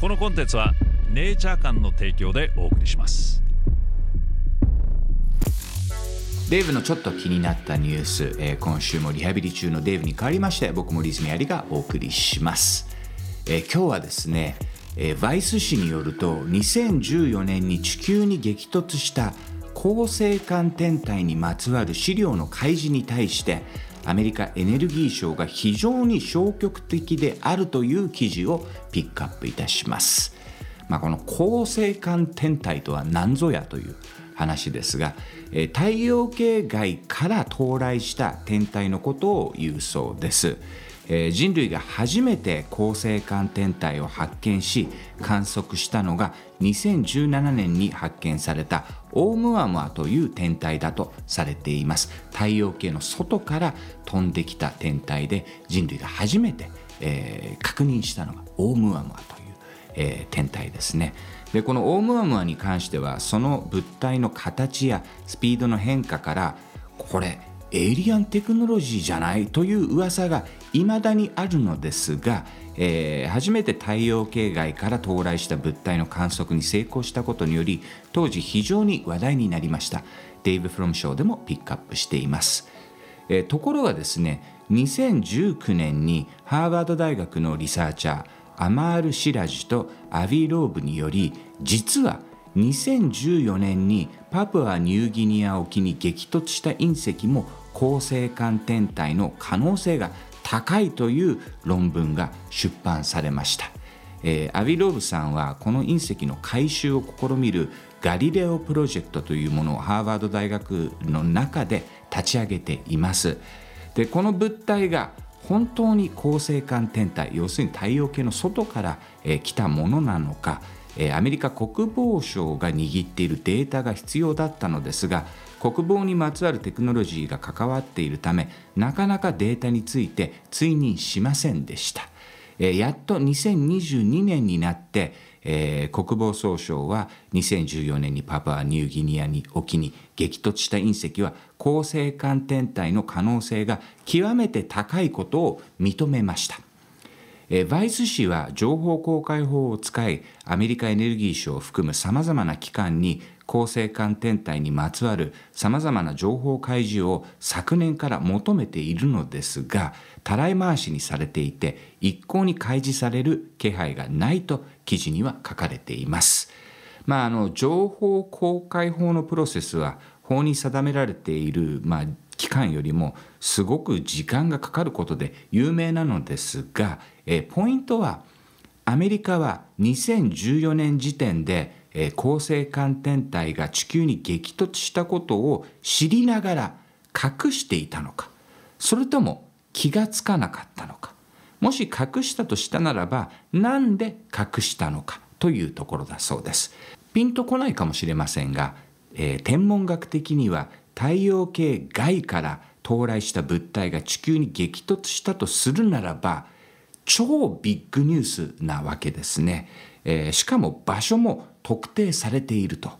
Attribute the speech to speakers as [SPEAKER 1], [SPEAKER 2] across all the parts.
[SPEAKER 1] このコンテンツはネイチャー館の提供でお送りします。
[SPEAKER 2] デーブのちょっと気になったニュース、えー今週もリハビリ中のデーブに代わりまして僕もリズムやりがお送りします、えー今日はですね、えーバイス紙によると2014年に地球に激突した恒星間天体にまつわる資料の開示に対してアメリカエネルギー省が非常に消極的であるという記事をピックアップいたします。まあ、この恒星間天体とは何ぞやという話ですが、太陽系外から到来した天体のことを言うそうです。えー人類が初めて恒星間天体を発見し観測したのが2017年に発見されたオウムアムアという天体だとされています。太陽系の外から飛んできた天体で人類が初めて、えー確認したのがオウムアムアというえー天体ですね。でこのオウムアムアに関してはその物体の形やスピードの変化からこれエイリアンテクノロジーじゃないという噂が未だにあるのですが、えー初めて太陽系外から到来した物体の観測に成功したことにより当時非常に話題になりました。デイブ・フロム賞でもピックアップしています。えーところがですね2019年にハーバード大学のリサーチャーアマール・シラジとアビー・ローブにより実は2014年にパプアニューギニア沖に激突した隕石も恒星間天体の可能性が高いという論文が出版されました。えーアビローブさんはこの隕石の回収を試みるガリレオプロジェクトというものをハーバード大学の中で立ち上げています。でこの物体が本当に恒星間天体要するに太陽系の外から、えー来たものなのか、えアメリカ国防省が握っているデータが必要だったのですが国防にまつわるテクノロジーが関わっているためなかなかデータについて追認しませんでした。えやっと2022年になって、えー国防総省は2014年にパプアニューギニアに沖に激突した隕石は恒星間天体の可能性が極めて高いことを認めました。えバイス氏は情報公開法を使いアメリカエネルギー省を含むさまざまな機関に恒星間天体にまつわるさまざまな情報開示を昨年から求めているのですがたらい回しにされていて一向に開示される気配がないと記事には書かれています。まあ、あの情報公開法のプロセスは法に定められている、まあ、期間よりもすごく時間がかかることで有名なのですが、えポイントはアメリカは2014年時点で、えー恒星間天体が地球に激突したことを知りながら隠していたのかそれとも気がつかなかったのかもし隠したとしたならばなんで隠したのかというところだそうです。ピンとこないかもしれませんが、えー天文学的には太陽系外から到来した物体が地球に激突したとするならば超ビッグニュースなわけですね。えーしかも場所も特定されていると。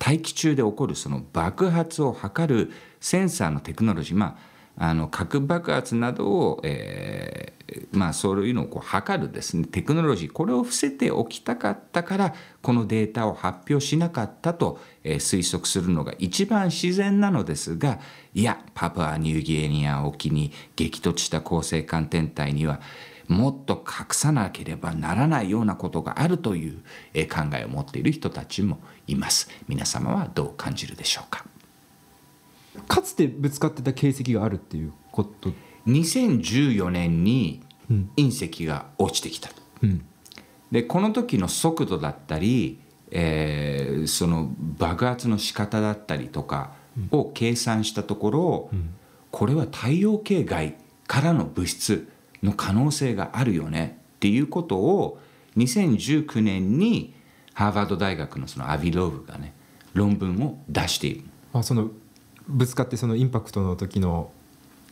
[SPEAKER 2] 大気中で起こるその爆発を測るセンサーのテクノロジー、まあ、あの核爆発などを、えーまあ、そういうのをこう測るですねテクノロジーこれを伏せておきたかったからこのデータを発表しなかったと、えー推測するのが一番自然なのですがいやパプアニューギニア沖に激突した恒星間天体にはもっと隠さなければならないようなことがあるというえー考えを持っている人たちもいます。皆様はどう感じるでしょうか？
[SPEAKER 3] かつてぶつかってた形跡があるっていうこと
[SPEAKER 2] ？2014年に隕石が落ちてきた、
[SPEAKER 3] うん。
[SPEAKER 2] でこの時の速度だったり、えーその爆発の仕方だったりとかを計算したところ、これは太陽系外からの物質の可能性があるよね。っていうことを2019年にハーバード大学のそのアビローブがね論文を出している。
[SPEAKER 3] あそのぶつかってそのインパクトの時の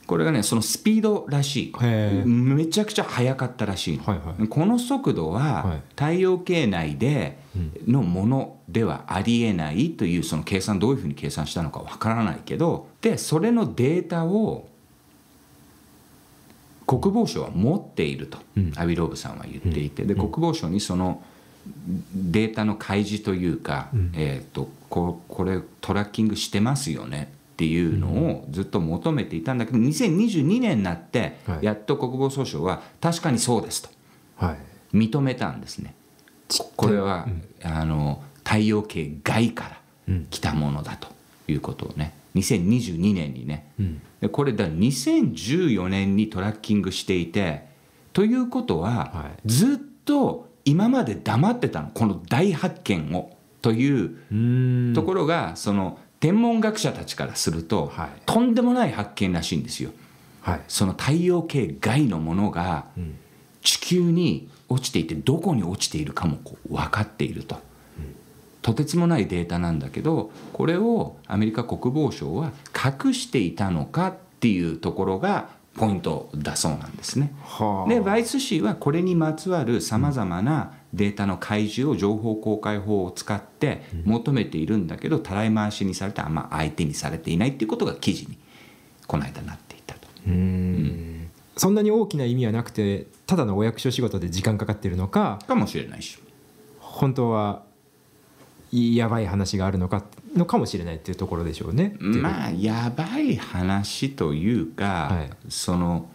[SPEAKER 2] これがねそのスピードらしい。めちゃくちゃ速かったらしいの、
[SPEAKER 3] はいはい。
[SPEAKER 2] この速度は
[SPEAKER 3] はい。
[SPEAKER 2] 太陽系内でのものではありえないというその計算どういうふうに計算したのかわからないけどでそれのデータを国防省は持っていると、
[SPEAKER 3] うん。
[SPEAKER 2] アビローブさんは言っていて、で国防省にそのデータの開示というか、
[SPEAKER 3] うん。
[SPEAKER 2] えー、とここれトラッキングしてますよねっていうのをずっと求めていたんだけど2022年になって
[SPEAKER 3] はい。
[SPEAKER 2] やっと国防総省は確かにそうですと
[SPEAKER 3] はい。
[SPEAKER 2] 認めたんですね。これは、あの太陽系外から
[SPEAKER 3] うん。
[SPEAKER 2] 来たものだということをね2022年にね
[SPEAKER 3] うん
[SPEAKER 2] でこれだ2014年にトラッキングしていてということは、
[SPEAKER 3] はい。
[SPEAKER 2] ずっと今まで黙ってたのこの大発見をというところが、その天文学者たちからすると、
[SPEAKER 3] はい。
[SPEAKER 2] とんでもない発見らしいんですよ。
[SPEAKER 3] はい。
[SPEAKER 2] その太陽系外のものが
[SPEAKER 3] うん。
[SPEAKER 2] 地球に落ちていてどこに落ちているかもこう分かっていると。とてつもないデータなんだけどこれをアメリカ国防省は隠していたのかっていうところがポイントだそうなんですね。
[SPEAKER 3] はあ
[SPEAKER 2] でバイス氏はこれにまつわるさまざまなデータの開示を情報公開法を使って求めているんだけどたらい回しにされてあんま相手にされていないっていうことが記事にこの間なっていたと。
[SPEAKER 3] うーんそんなに大きな意味はなくてただのお役所仕事で時間かかってるのか
[SPEAKER 2] かもしれないし。
[SPEAKER 3] 本当はやばい話があるのかのかもしれないっていうところでしょうね。
[SPEAKER 2] まあやばい話というか、
[SPEAKER 3] はい
[SPEAKER 2] その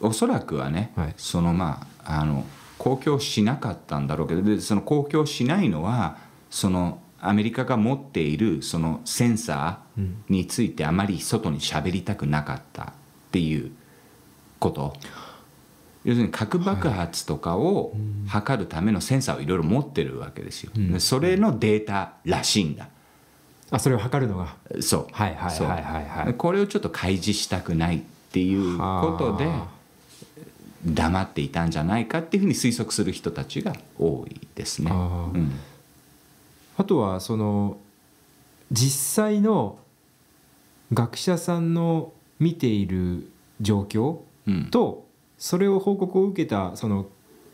[SPEAKER 2] おそらくはね、
[SPEAKER 3] はい
[SPEAKER 2] そのまああの公表しなかったんだろうけどでその公表しないのはそのアメリカが持っているそのセンサーについてあまり外に喋りたくなかったっていうこと。要するに核爆発とかを測るためのセンサーをいろいろ持ってるわけですよ。
[SPEAKER 3] うん。
[SPEAKER 2] でそれのデータらしいんだ。
[SPEAKER 3] あそれを測るのが？
[SPEAKER 2] そう、
[SPEAKER 3] はいはいはいはいはい。
[SPEAKER 2] これをちょっと開示したくないっていうことで
[SPEAKER 3] は
[SPEAKER 2] 黙っていたんじゃないかっていうふうに推測する人たちが多いですね。
[SPEAKER 3] あ。ー
[SPEAKER 2] うん。
[SPEAKER 3] あとはその実際の学者さんの見ている状況
[SPEAKER 2] うん。
[SPEAKER 3] とそれを報告を受けたその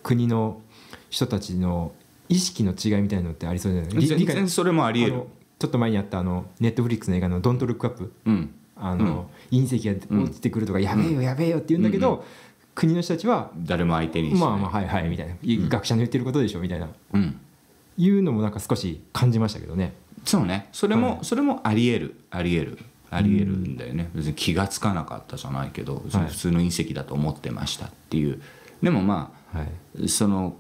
[SPEAKER 3] 国の人たちの意識の違いみたいなのってありそうじゃない？
[SPEAKER 2] 全然それもあり得る。
[SPEAKER 3] ちょっと前にあったあのネットフリックスの映画の「ドントルックアップ
[SPEAKER 2] うん」
[SPEAKER 3] あの、隕石が落ちてくるとか、やべえよやべえよって言うんだけど、国の人たちは
[SPEAKER 2] 誰も相手に。
[SPEAKER 3] まあまあはいはいみたいな、学者の言ってることでしょみたいな。
[SPEAKER 2] うん。
[SPEAKER 3] いうのもなんか少し感じましたけどね。
[SPEAKER 2] そうね。それも、
[SPEAKER 3] はい。
[SPEAKER 2] それもあり得るあり得るあり得るんだよね、別に気がつかなかったじゃないけど、普通の隕石だと思ってましたっていう。でもま
[SPEAKER 3] はい。
[SPEAKER 2] あその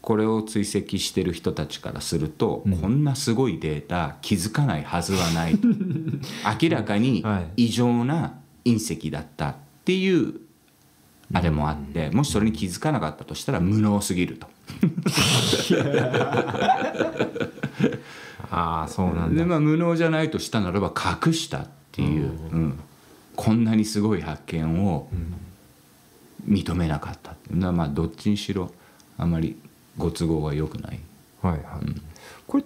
[SPEAKER 2] これを追跡してる人たちからすると、
[SPEAKER 3] うん。
[SPEAKER 2] こんなすごいデータ気づかないはずはないと。明らかに
[SPEAKER 3] はい。
[SPEAKER 2] 異常な隕石だったっていうあれもあって、もしそれに気づかなかったとしたら無能すぎると。
[SPEAKER 3] ああそうなんだ。
[SPEAKER 2] でまあ無能じゃないとしたならば隠したっていう、うんこんなにすごい発見を認めなかったっていうのはまあどっちにしろあまりご都合が良くない。
[SPEAKER 3] はいはい。これ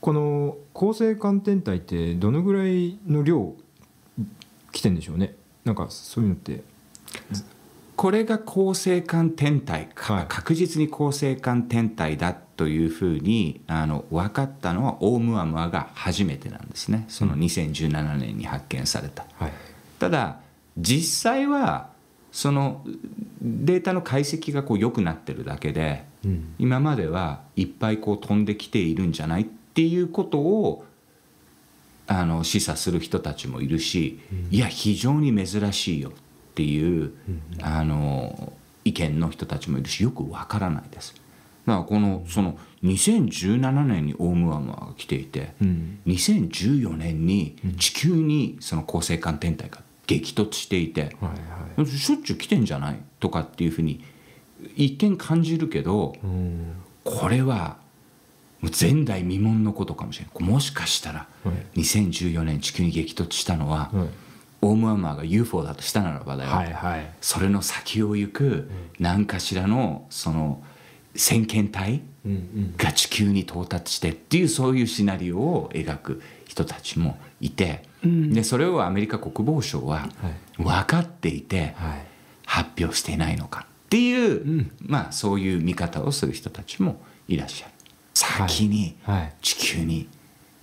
[SPEAKER 3] この恒星間天体ってどのぐらいの量来てんでしょうね？なんかそういうのって。
[SPEAKER 2] これが恒星間天体か、
[SPEAKER 3] はい
[SPEAKER 2] 確実に恒星間天体だというふうにあの分かったのはオウムアムアが初めてなんですねその2017年に発見された。
[SPEAKER 3] はい。
[SPEAKER 2] ただ実際はそのデータの解析がこう良くなってるだけで
[SPEAKER 3] うん。
[SPEAKER 2] 今まではいっぱいこう飛んできているんじゃない？っていうことをあの示唆する人たちもいるし、いや非常に珍しいよっていう、あの意見の人たちもいるしよくわからないです。だからこのその2017年にオウムアムアが来ていて、
[SPEAKER 3] うん。
[SPEAKER 2] 2014年に地球にその恒星間天体が激突していて、
[SPEAKER 3] はいはい。
[SPEAKER 2] しょっちゅう来てんじゃないとかっていうふうに一見感じるけど
[SPEAKER 3] うん。
[SPEAKER 2] これは前代未聞のことかもしれないもしかしたら
[SPEAKER 3] はい
[SPEAKER 2] 2014年地球に激突したのは、
[SPEAKER 3] はい
[SPEAKER 2] オウムアマーが UFO だとしたならばだよ、
[SPEAKER 3] はいはい。
[SPEAKER 2] それの先を行く何かしらのその先見体
[SPEAKER 3] うんうん。
[SPEAKER 2] が地球に到達してっていうそういうシナリオを描く人たちもいて、
[SPEAKER 3] うん
[SPEAKER 2] でそれをアメリカ国防省は
[SPEAKER 3] はい
[SPEAKER 2] 分かっていて
[SPEAKER 3] はい。
[SPEAKER 2] 発表していないのかっていう、
[SPEAKER 3] ん
[SPEAKER 2] まあそういう見方をする人たちもいらっしゃる先に
[SPEAKER 3] はい。
[SPEAKER 2] 地球に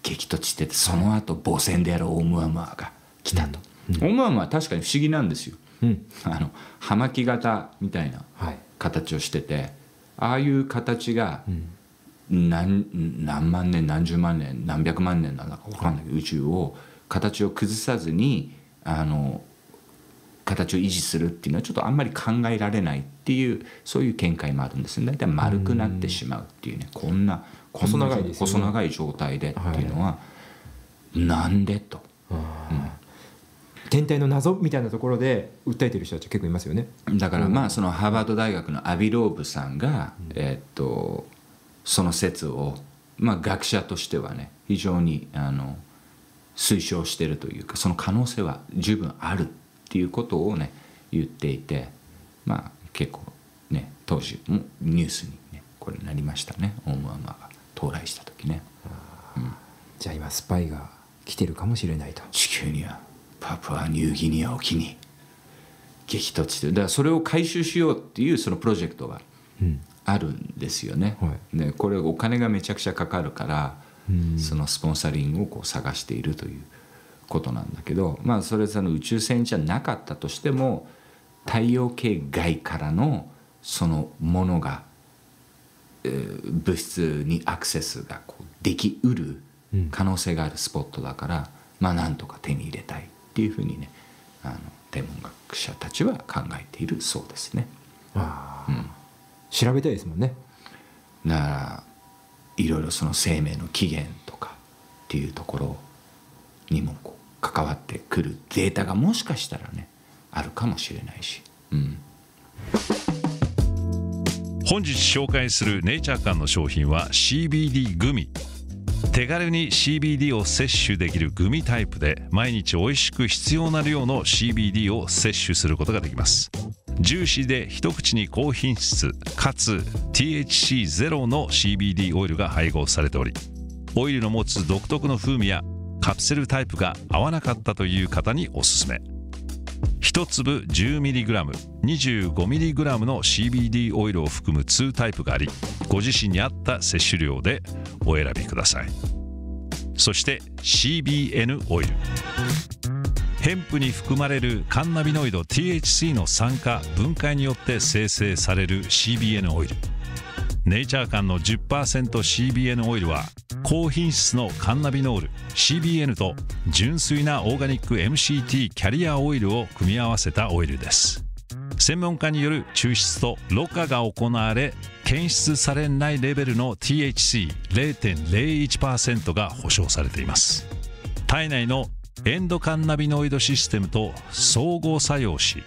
[SPEAKER 2] 激突しててその後母船であるオウムアマーが来たと、オウムアマーは確かに不思議なんですよ
[SPEAKER 3] うん。
[SPEAKER 2] あの葉巻型みたいな
[SPEAKER 3] はい。
[SPEAKER 2] 形をしててああいう形が何何万年何十万年何百万年なのか分かんない。けど宇宙を形を崩さずにあの形を維持するっていうのはちょっとあんまり考えられないっていうそういう見解もあるんですね。大体丸くなってしまうっていうね。こんなこんな
[SPEAKER 3] 細長いね。
[SPEAKER 2] 細長い状態でっていうのは、なんでと。
[SPEAKER 3] 天体の謎みたいなところで訴えてる人たち結構いますよね。
[SPEAKER 2] だからまあそのハーバード大学のアビローブさんが、えーっとその説を、まあ、学者としてはね非常にあの推奨してるというかその可能性は十分あるっていうことをね言っていてまあ結構ね当時もニュースにねこれなりましたね。オウムアマが到来した時ね。
[SPEAKER 3] じゃあ今スパイが来てるかもしれないと。
[SPEAKER 2] 地球にはパプアニューギニア沖に激突してるだからそれを回収しようっていうそのプロジェクトが
[SPEAKER 3] うん。
[SPEAKER 2] あるんですよね。
[SPEAKER 3] は
[SPEAKER 2] ねこれお金がめちゃくちゃかかるから、
[SPEAKER 3] うん。
[SPEAKER 2] そのスポンサリングをこう探しているということなんだけどまあそれその宇宙船じゃなかったとしても太陽系外からのそのものが、えー物質にアクセスがこうできうる
[SPEAKER 3] うん。
[SPEAKER 2] 可能性があるスポットだから、まあなんとか手に入れたいっていうふうにねあの天文学者たちは考えているそうですね。
[SPEAKER 3] あ。あ調べたいですもんね。
[SPEAKER 2] だからいろいろその生命の起源とかっていうところにもこう関わってくるデータがもしかしたらねあるかもしれないし、うん、
[SPEAKER 1] 本日紹介するネイチャー館の商品は CBD グミ手軽に CBD を摂取できるグミタイプで毎日美味しく必要な量の CBD を摂取することができます。ジューシーで一口に高品質かつ THC ゼロの CBD オイルが配合されておりオイルの持つ独特の風味やカプセルタイプが合わなかったという方におすすめ。1粒 10mg25mg の CBD オイルを含む2タイプがありご自身に合った摂取量でお選びください。そして CBN オイル。ヘンプに含まれるカンナビノイド THC の酸化分解によって生成される CBN オイル。ネイチャー間の 10%CBN オイルは高品質のカンナビノール CBN と純粋なオーガニック MCT キャリアオイルを組み合わせたオイルです。専門家による抽出とろ過が行われ検出されないレベルの THC0.01% が保証されています。体内のエンドカンナビノイドシステムと相互作用し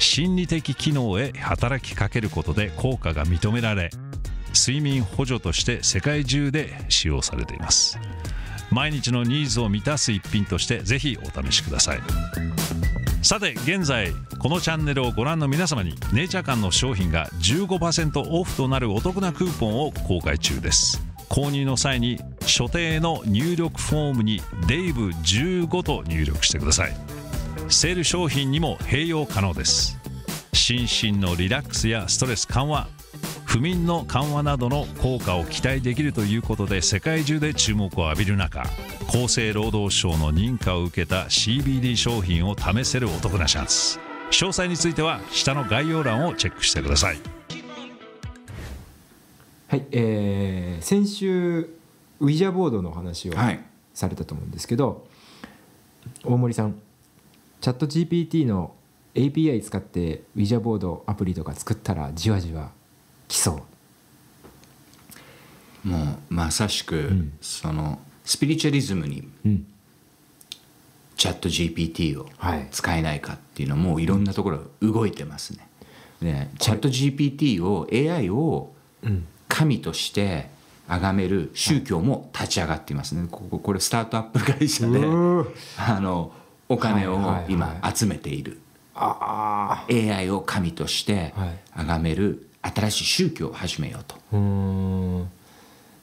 [SPEAKER 1] 心理的機能へ働きかけることで効果が認められ睡眠補助として世界中で使用されています。毎日のニーズを満たす一品としてぜひお試しください。さて現在このチャンネルをご覧の皆様にネイチャー館の商品が15%オフとなるお得なクーポンを公開中です。購入の際に所定の入力フォームに「デイブ15」と入力してください。セール商品にも併用可能です。心身のリラックスやストレス緩和不眠の緩和などの効果を期待できるということで世界中で注目を浴びる中厚生労働省の認可を受けた CBD 商品を試せるお得なチャンス詳細については下の概要欄をチェックしてください。
[SPEAKER 3] はい、えー先週ウィジャーボードの話を
[SPEAKER 2] はい。
[SPEAKER 3] されたと思うんですけど、大森さんチャット GPT の API 使ってウィジャーボードアプリとか作ったらじわじわ来そう。
[SPEAKER 2] もうまさしく、
[SPEAKER 3] ん。
[SPEAKER 2] そのスピリチュアリズムに
[SPEAKER 3] うん。
[SPEAKER 2] チャット GPT を
[SPEAKER 3] はい。
[SPEAKER 2] 使えないかっていうのもいろんなところ動いてますね。ねチャット GPT を AI を
[SPEAKER 3] うん。
[SPEAKER 2] 神として崇める宗教も立ち上がっていますね。こここれスタートアップ会社であのお金を
[SPEAKER 3] はいはいはい
[SPEAKER 2] 今集めている。
[SPEAKER 3] あ
[SPEAKER 2] AI を神として
[SPEAKER 3] はい。
[SPEAKER 2] 崇める新しい宗教を始めようと。
[SPEAKER 3] あう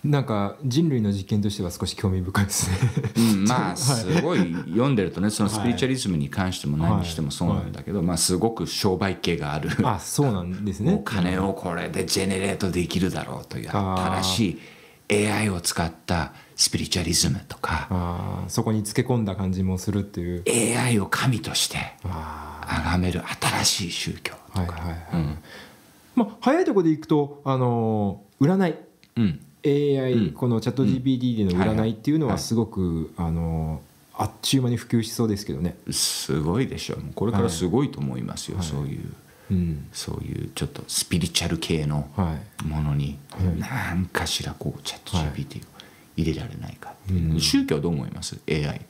[SPEAKER 3] なんか人類の実験としては少し興味深いですね。
[SPEAKER 2] うん、まあ
[SPEAKER 3] はい。
[SPEAKER 2] すごい読んでるとねその
[SPEAKER 3] はい。
[SPEAKER 2] スピリチュアリズムに関しても何にしてもそうなんだけど、まあすごく商売系がある。
[SPEAKER 3] あそうなんですね。
[SPEAKER 2] お金をこれでジェネレートできるだろうという新しい AI を使ったスピリチュアリズムとか。
[SPEAKER 3] そこにつけ込んだ感じもするっていう。
[SPEAKER 2] AI を神として
[SPEAKER 3] あ
[SPEAKER 2] 崇める新しい宗教
[SPEAKER 3] あはいはいはい、まあ、早いところでいくと、あのー占い。
[SPEAKER 2] うん、
[SPEAKER 3] AI、
[SPEAKER 2] うん。
[SPEAKER 3] このチャット GPT での占いっていうの
[SPEAKER 2] は
[SPEAKER 3] はいすごく、あのーあっちゅう間に普及しそうですけどね、
[SPEAKER 2] すごいでしょ。これからすごいと思いますよ、
[SPEAKER 3] はい。
[SPEAKER 2] そういう
[SPEAKER 3] うん。
[SPEAKER 2] そういうちょっとスピリチュアル系の
[SPEAKER 3] はい、
[SPEAKER 2] ものに
[SPEAKER 3] はい。
[SPEAKER 2] 何かしらこうチャット GPT を入れられないか。っていう、
[SPEAKER 3] うん。
[SPEAKER 2] 宗教どう思います？AI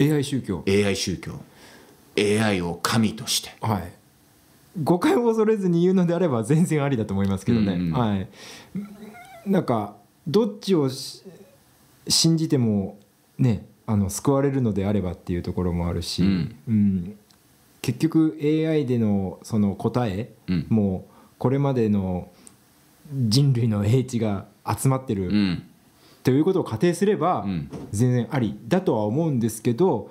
[SPEAKER 3] AI 宗教、
[SPEAKER 2] AI 宗教。AI を神として。
[SPEAKER 3] はい、誤解を恐れずに言うのであれば全然ありだと思いますけどね、
[SPEAKER 2] うんうん。
[SPEAKER 3] はい、なんかどっちをし信じてもねあの救われるのであればっていうところもあるし、
[SPEAKER 2] うん。
[SPEAKER 3] うん。結局 AI でのその答え
[SPEAKER 2] うん。
[SPEAKER 3] もこれまでの人類の英知が集まってる
[SPEAKER 2] うん。
[SPEAKER 3] ということを仮定すれば
[SPEAKER 2] うん。
[SPEAKER 3] 全然ありだとは思うんですけど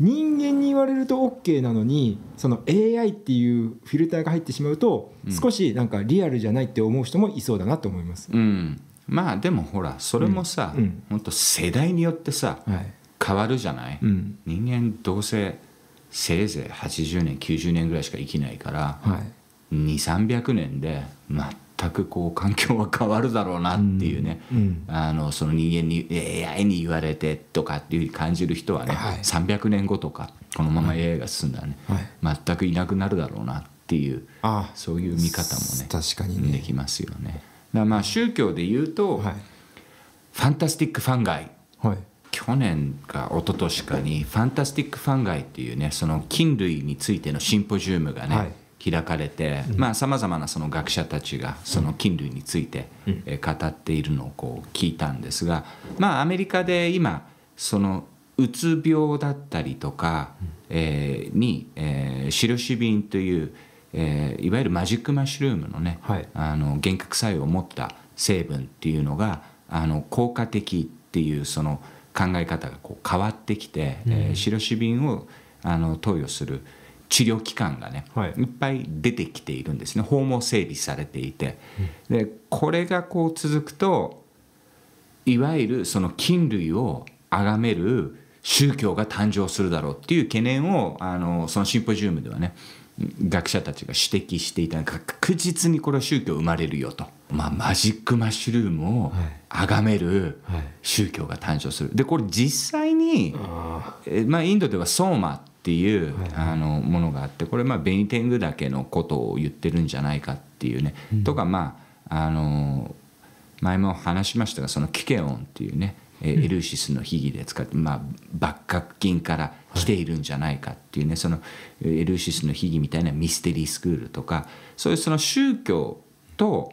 [SPEAKER 3] 人間に言われると OK なのにその AI っていうフィルターが入ってしまうと
[SPEAKER 2] うん。
[SPEAKER 3] 少しなんかリアルじゃないって思う人もいそうだなと思います。
[SPEAKER 2] うん。まあでもほらそれもさ、
[SPEAKER 3] うん。うん。
[SPEAKER 2] 本当世代によってさ
[SPEAKER 3] はい。
[SPEAKER 2] 変わるじゃない、
[SPEAKER 3] うん。
[SPEAKER 2] 人間どうせせいぜい80年90年ぐらいしか生きないから
[SPEAKER 3] はい。
[SPEAKER 2] 2300年で全くこう環境は変わるだろうなっていうね、
[SPEAKER 3] うん
[SPEAKER 2] あのその人間に AI に言われてとかっていう感じる人はね、
[SPEAKER 3] はい。
[SPEAKER 2] 300年後とかこのまま AI が進んだらね、
[SPEAKER 3] はい。
[SPEAKER 2] 全くいなくなるだろうなっていう
[SPEAKER 3] あ
[SPEAKER 2] そういう見方もね
[SPEAKER 3] 確かにね。
[SPEAKER 2] できますよね。だからまあ宗教で言うと、
[SPEAKER 3] はい。
[SPEAKER 2] ファンタスティック・ファンガイ。
[SPEAKER 3] はい。
[SPEAKER 2] 去年か一昨年かにファンタスティック・ファンガイっていうねその菌類についてのシンポジウムがね、
[SPEAKER 3] はい
[SPEAKER 2] 開かれてさまざ、まなその学者たちがその菌類について、えー語っているのをこう聞いたんですがまあアメリカで今そのうつ病だったりとか、えーに、えーシロシビンという、えーいわゆるマジックマッシュルームのね、
[SPEAKER 3] はい。
[SPEAKER 2] あの幻覚作用を持った成分っていうのがあの効果的っていうその考え方がこう変わってきて、えーシロシビンをあの投与する治療機関がね、
[SPEAKER 3] はい。
[SPEAKER 2] いっぱい出てきているんですね。法も整備されていて、でこれがこう続くといわゆるその菌類を崇める宗教が誕生するだろうっていう懸念をあのそのシンポジウムではね学者たちが指摘していた。確実にこれは宗教生まれるよと、まあ、マジックマッシュルームを崇める
[SPEAKER 3] はい。
[SPEAKER 2] 宗教が誕生する。でこれ実際に、まあ、インドではソーマっていう、あのものがあってこれまあベニテングダケのことを言ってるんじゃないかっていうね、とかまああの前も話しましたがそのキケオンっていうね、えーエルーシスの秘儀で使って、まあ、幕閣金から来ているんじゃないかっていうね、そのえーエルーシスの秘儀みたいなミステリースクールとかそういうその宗教と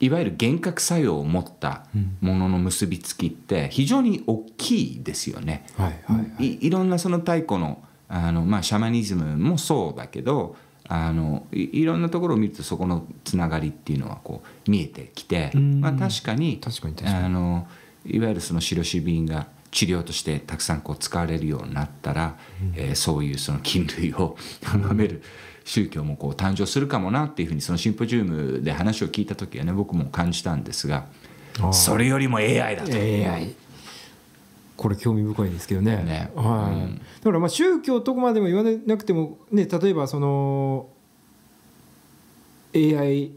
[SPEAKER 2] いわゆる幻覚作用を持ったものの結びつきって非常に大きいですよね。
[SPEAKER 3] はいはい。
[SPEAKER 2] いいろんなその太古のあの、まあ、シャマニズムもそうだけどあのいいろんなところを見るとそこのつながりっていうのはこう見えてきて、
[SPEAKER 3] うん。
[SPEAKER 2] まあ、確かに
[SPEAKER 3] 確かに確かに。
[SPEAKER 2] あのいわゆるそのシロシビンが治療としてたくさんこう使われるようになったら、えーそういうその菌類を 崇める宗教もこう誕生するかもなっていうふうにそのシンポジウムで話を聞いた時はね僕も感じたんですがそれよりも AI だと。
[SPEAKER 3] AI これ興味深いですけどね。
[SPEAKER 2] ね。
[SPEAKER 3] はい。
[SPEAKER 2] うん。
[SPEAKER 3] だからまあ宗教とこまでも言わなくてもね例えばその AI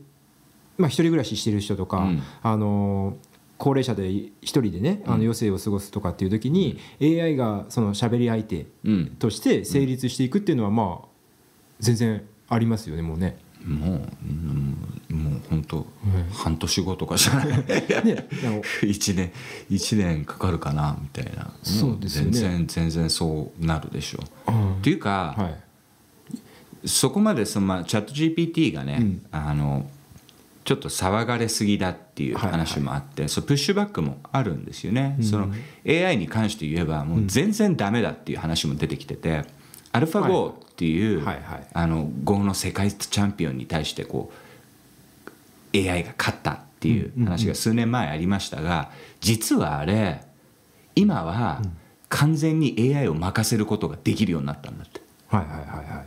[SPEAKER 3] まあ一人暮らししてる人とか、
[SPEAKER 2] うん。
[SPEAKER 3] あの高齢者で一人でねあの余生を過ごすとかっていう時に、AI がその喋り相手
[SPEAKER 2] うん
[SPEAKER 3] として成立していくっていうのはまあ全然ありますよねもうね。
[SPEAKER 2] もう、うんもう本当、半年後とかじゃない？
[SPEAKER 3] ね。あの
[SPEAKER 2] 1年一年かかるかなみたいな。
[SPEAKER 3] そうですよね。
[SPEAKER 2] も全然全然そうなるでしょう、
[SPEAKER 3] うん。
[SPEAKER 2] っていうか、
[SPEAKER 3] はい。
[SPEAKER 2] そこまでその、まあ、チャット GPT がね、
[SPEAKER 3] うん。
[SPEAKER 2] あのちょっと騒がれすぎだっていう話もあって、そうプッシュバックもあるんですよね、その AI に関して言えばもう全然ダメだっていう話も出てきてて、アルファ GO っていう、
[SPEAKER 3] はいはい。
[SPEAKER 2] あの Go の世界チャンピオンに対してこう AI が勝ったっていう話が数年前ありましたが実はあれ今は完全に AI を任せることができるようになったんだって。
[SPEAKER 3] はいはいはいはい。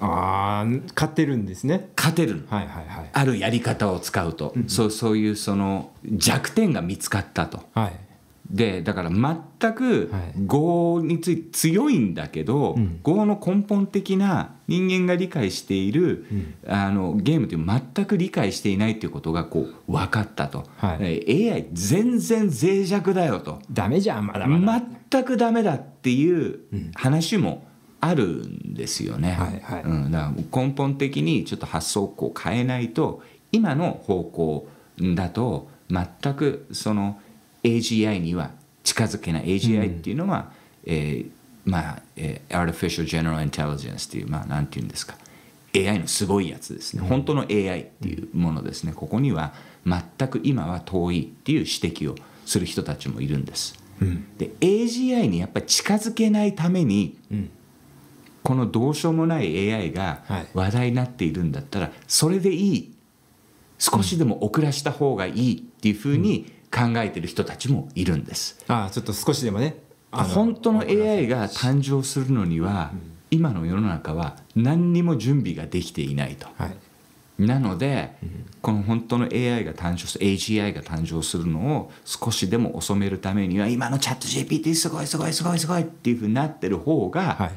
[SPEAKER 3] ああ勝ってるんですね。
[SPEAKER 2] 勝てるの。
[SPEAKER 3] はいはいはい。
[SPEAKER 2] あるやり方を使うと、そうそういうその弱点が見つかったと。
[SPEAKER 3] はい
[SPEAKER 2] でだから全く
[SPEAKER 3] はい。
[SPEAKER 2] 語について強いんだけど、
[SPEAKER 3] うん。
[SPEAKER 2] 語の根本的な人間が理解している、あのゲームって全く理解していないっていうことがこう分かったと、
[SPEAKER 3] はい。
[SPEAKER 2] えー AI 全然脆弱だよと。
[SPEAKER 3] ダメじゃんまだまだ、
[SPEAKER 2] 全くダメだっていう話もあるんですよね。
[SPEAKER 3] はいはい。
[SPEAKER 2] うん、だから根本的にちょっと発想を変えないと今の方向だと全くその AGI には近づけない。AGI っていうのは、えーまあ、えー Artificial General Intelligence っていうまあなんていうんですか。AI のすごいやつですね、本当の AI っていうものですね。ここには全く今は遠いっていう指摘をする人たちもいるんです。
[SPEAKER 3] うん。
[SPEAKER 2] で AGI にやっぱり近づけないために
[SPEAKER 3] うん。
[SPEAKER 2] このどうしようもない AI が
[SPEAKER 3] はい。
[SPEAKER 2] 話題になっているんだったらそれでいい。少しでも遅らした方がいいっていうふうに考えてる人たちもいるんです。
[SPEAKER 3] ああちょっと少しでもね。
[SPEAKER 2] 本当の AI が誕生するのには今の世の中は何にも準備ができていないと。
[SPEAKER 3] はい。
[SPEAKER 2] なので、この本当の AI が誕生する AGI が誕生するのを少しでも遅めるためには今のチャット GPT すごいすごいすごいすごいっていうふうになってる方
[SPEAKER 3] は
[SPEAKER 2] が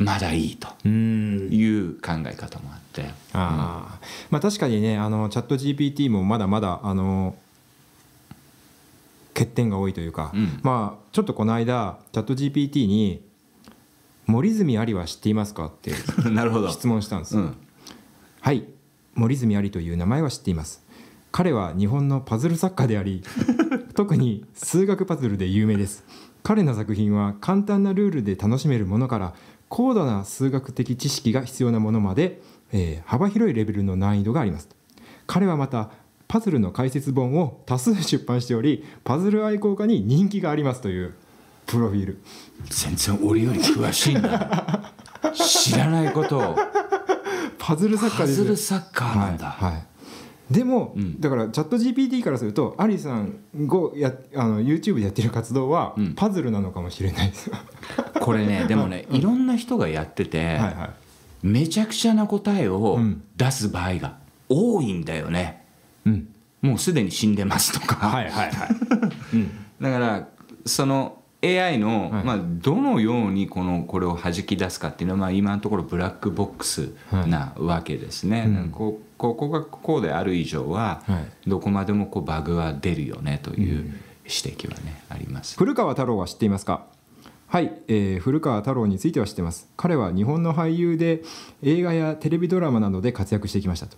[SPEAKER 3] い。
[SPEAKER 2] まだいいと
[SPEAKER 3] うん。
[SPEAKER 2] いう考え方もあって、
[SPEAKER 3] ああまあ確かにねあのチャット GPT もまだまだあの欠点が多いというか、
[SPEAKER 2] うん。
[SPEAKER 3] まあちょっとこの間チャット GPT に「森泉有は知っていますか?」って
[SPEAKER 2] なるほど。
[SPEAKER 3] 質問したんですよ、
[SPEAKER 2] うん、
[SPEAKER 3] はい。森泉有という名前は知っています。彼は日本のパズル作家であり 特に数学パズルで有名です。彼の作品は簡単なルールで楽しめるものから高度な数学的知識が必要なものまで、えー幅広いレベルの難易度があります。彼はまたパズルの解説本を多数出版しておりパズル愛好家に人気がありますというプロフィール。
[SPEAKER 2] 全然俺より詳しいんだ。知らないことを。
[SPEAKER 3] パズル作家
[SPEAKER 2] パ
[SPEAKER 3] です。
[SPEAKER 2] ズルサッカーなんだ、
[SPEAKER 3] はいはい。でも、
[SPEAKER 2] うん。
[SPEAKER 3] だからチャット GPT からするとアリさんがやあの YouTube でやってる活動は
[SPEAKER 2] うん。
[SPEAKER 3] パズルなのかもしれないです。よ、
[SPEAKER 2] これね でもねいろんな人がやってて、
[SPEAKER 3] はいはい。
[SPEAKER 2] めちゃくちゃな答えを
[SPEAKER 3] うん。
[SPEAKER 2] 出す場合が多いんだよね、
[SPEAKER 3] うん。
[SPEAKER 2] もうすでに死んでますとか、
[SPEAKER 3] はいはいはい、うん、
[SPEAKER 2] だからその AI の、
[SPEAKER 3] はい。
[SPEAKER 2] まあ、どのようにこのこれを弾き出すかっていうのは、まあ、今のところブラックボックスなわけですね、
[SPEAKER 3] うん。
[SPEAKER 2] こここがこうである以上は、
[SPEAKER 3] はい。
[SPEAKER 2] どこまでもこうバグは出るよねという指摘はね、あります。
[SPEAKER 3] 古川太郎は知っていますか？はい、えー古川太郎については知ってます。彼は日本の俳優で映画やテレビドラマなどで活躍してきましたと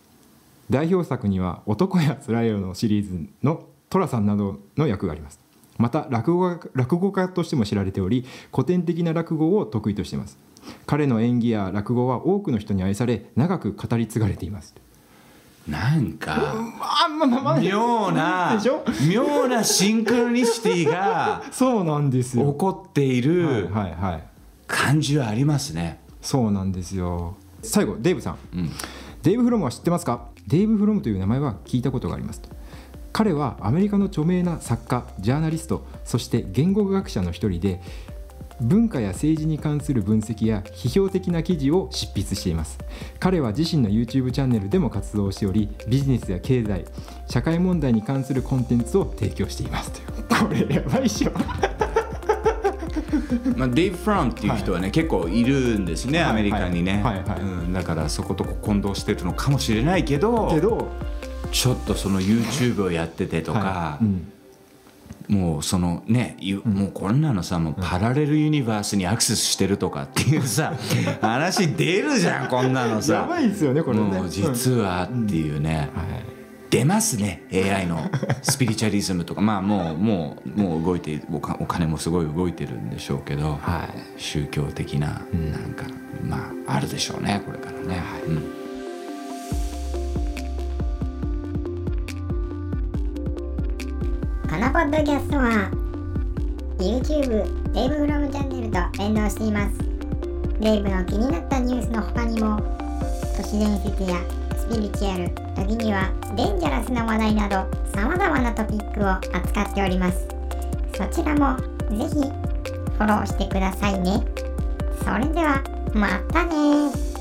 [SPEAKER 3] 代表作には「男やつらいよ」のシリーズの寅さんなどの役があります。また落語家落語家としても知られており古典的な落語を得意としています。彼の演技や落語は多くの人に愛され長く語り継がれています。
[SPEAKER 2] なんか
[SPEAKER 3] あまあま
[SPEAKER 2] 妙な妙なシンクロニシティが
[SPEAKER 3] そうなんですよ。
[SPEAKER 2] 起こっている
[SPEAKER 3] はいはいはい。
[SPEAKER 2] 感じはありますね。
[SPEAKER 3] そうなんですよ。最後デーブさん。
[SPEAKER 2] うん。
[SPEAKER 3] デーブ・フロムは知ってますか？デーブ・フロムという名前は聞いたことがありますと。彼はアメリカの著名な作家ジャーナリストそして言語学者の一人で文化や政治に関する分析や批評的な記事を執筆しています。彼は自身の YouTube チャンネルでも活動しておりビジネスや経済社会問題に関するコンテンツを提供していますとこれやばいっしょ。
[SPEAKER 2] まあ、デイブ・フランっていう人はね、結構いるんですね、
[SPEAKER 3] はい
[SPEAKER 2] アメリカにね、
[SPEAKER 3] はい。はい
[SPEAKER 2] うん、だからそこと混同してるのかもしれないけど
[SPEAKER 3] けど、
[SPEAKER 2] ちょっとその YouTube をやっててとか、
[SPEAKER 3] はい。うん。
[SPEAKER 2] もうそのね、ゆもうこんなのさもうパラレルユニバースにアクセスしてるとかっていうさ 話出るじゃんこんなのさ。
[SPEAKER 3] やばいですよねこれね。
[SPEAKER 2] もう実はっていうね、
[SPEAKER 3] はい
[SPEAKER 2] 出ますね AI のスピリチュアリズムとか。まあもうもうもう動いてお金もすごい動いてるんでしょうけど、
[SPEAKER 3] はい。
[SPEAKER 2] 宗教的ななんか、まああるでしょうねこれからね、うん。
[SPEAKER 4] このポッドキャストは YouTube デイブフロムチャンネルと連動しています。デイブの気になったニュースの他にも都市伝説やスピリチュアル時にはデンジャラスな話題など様々なトピックを扱っております。そちらもぜひフォローしてくださいね。それではまたね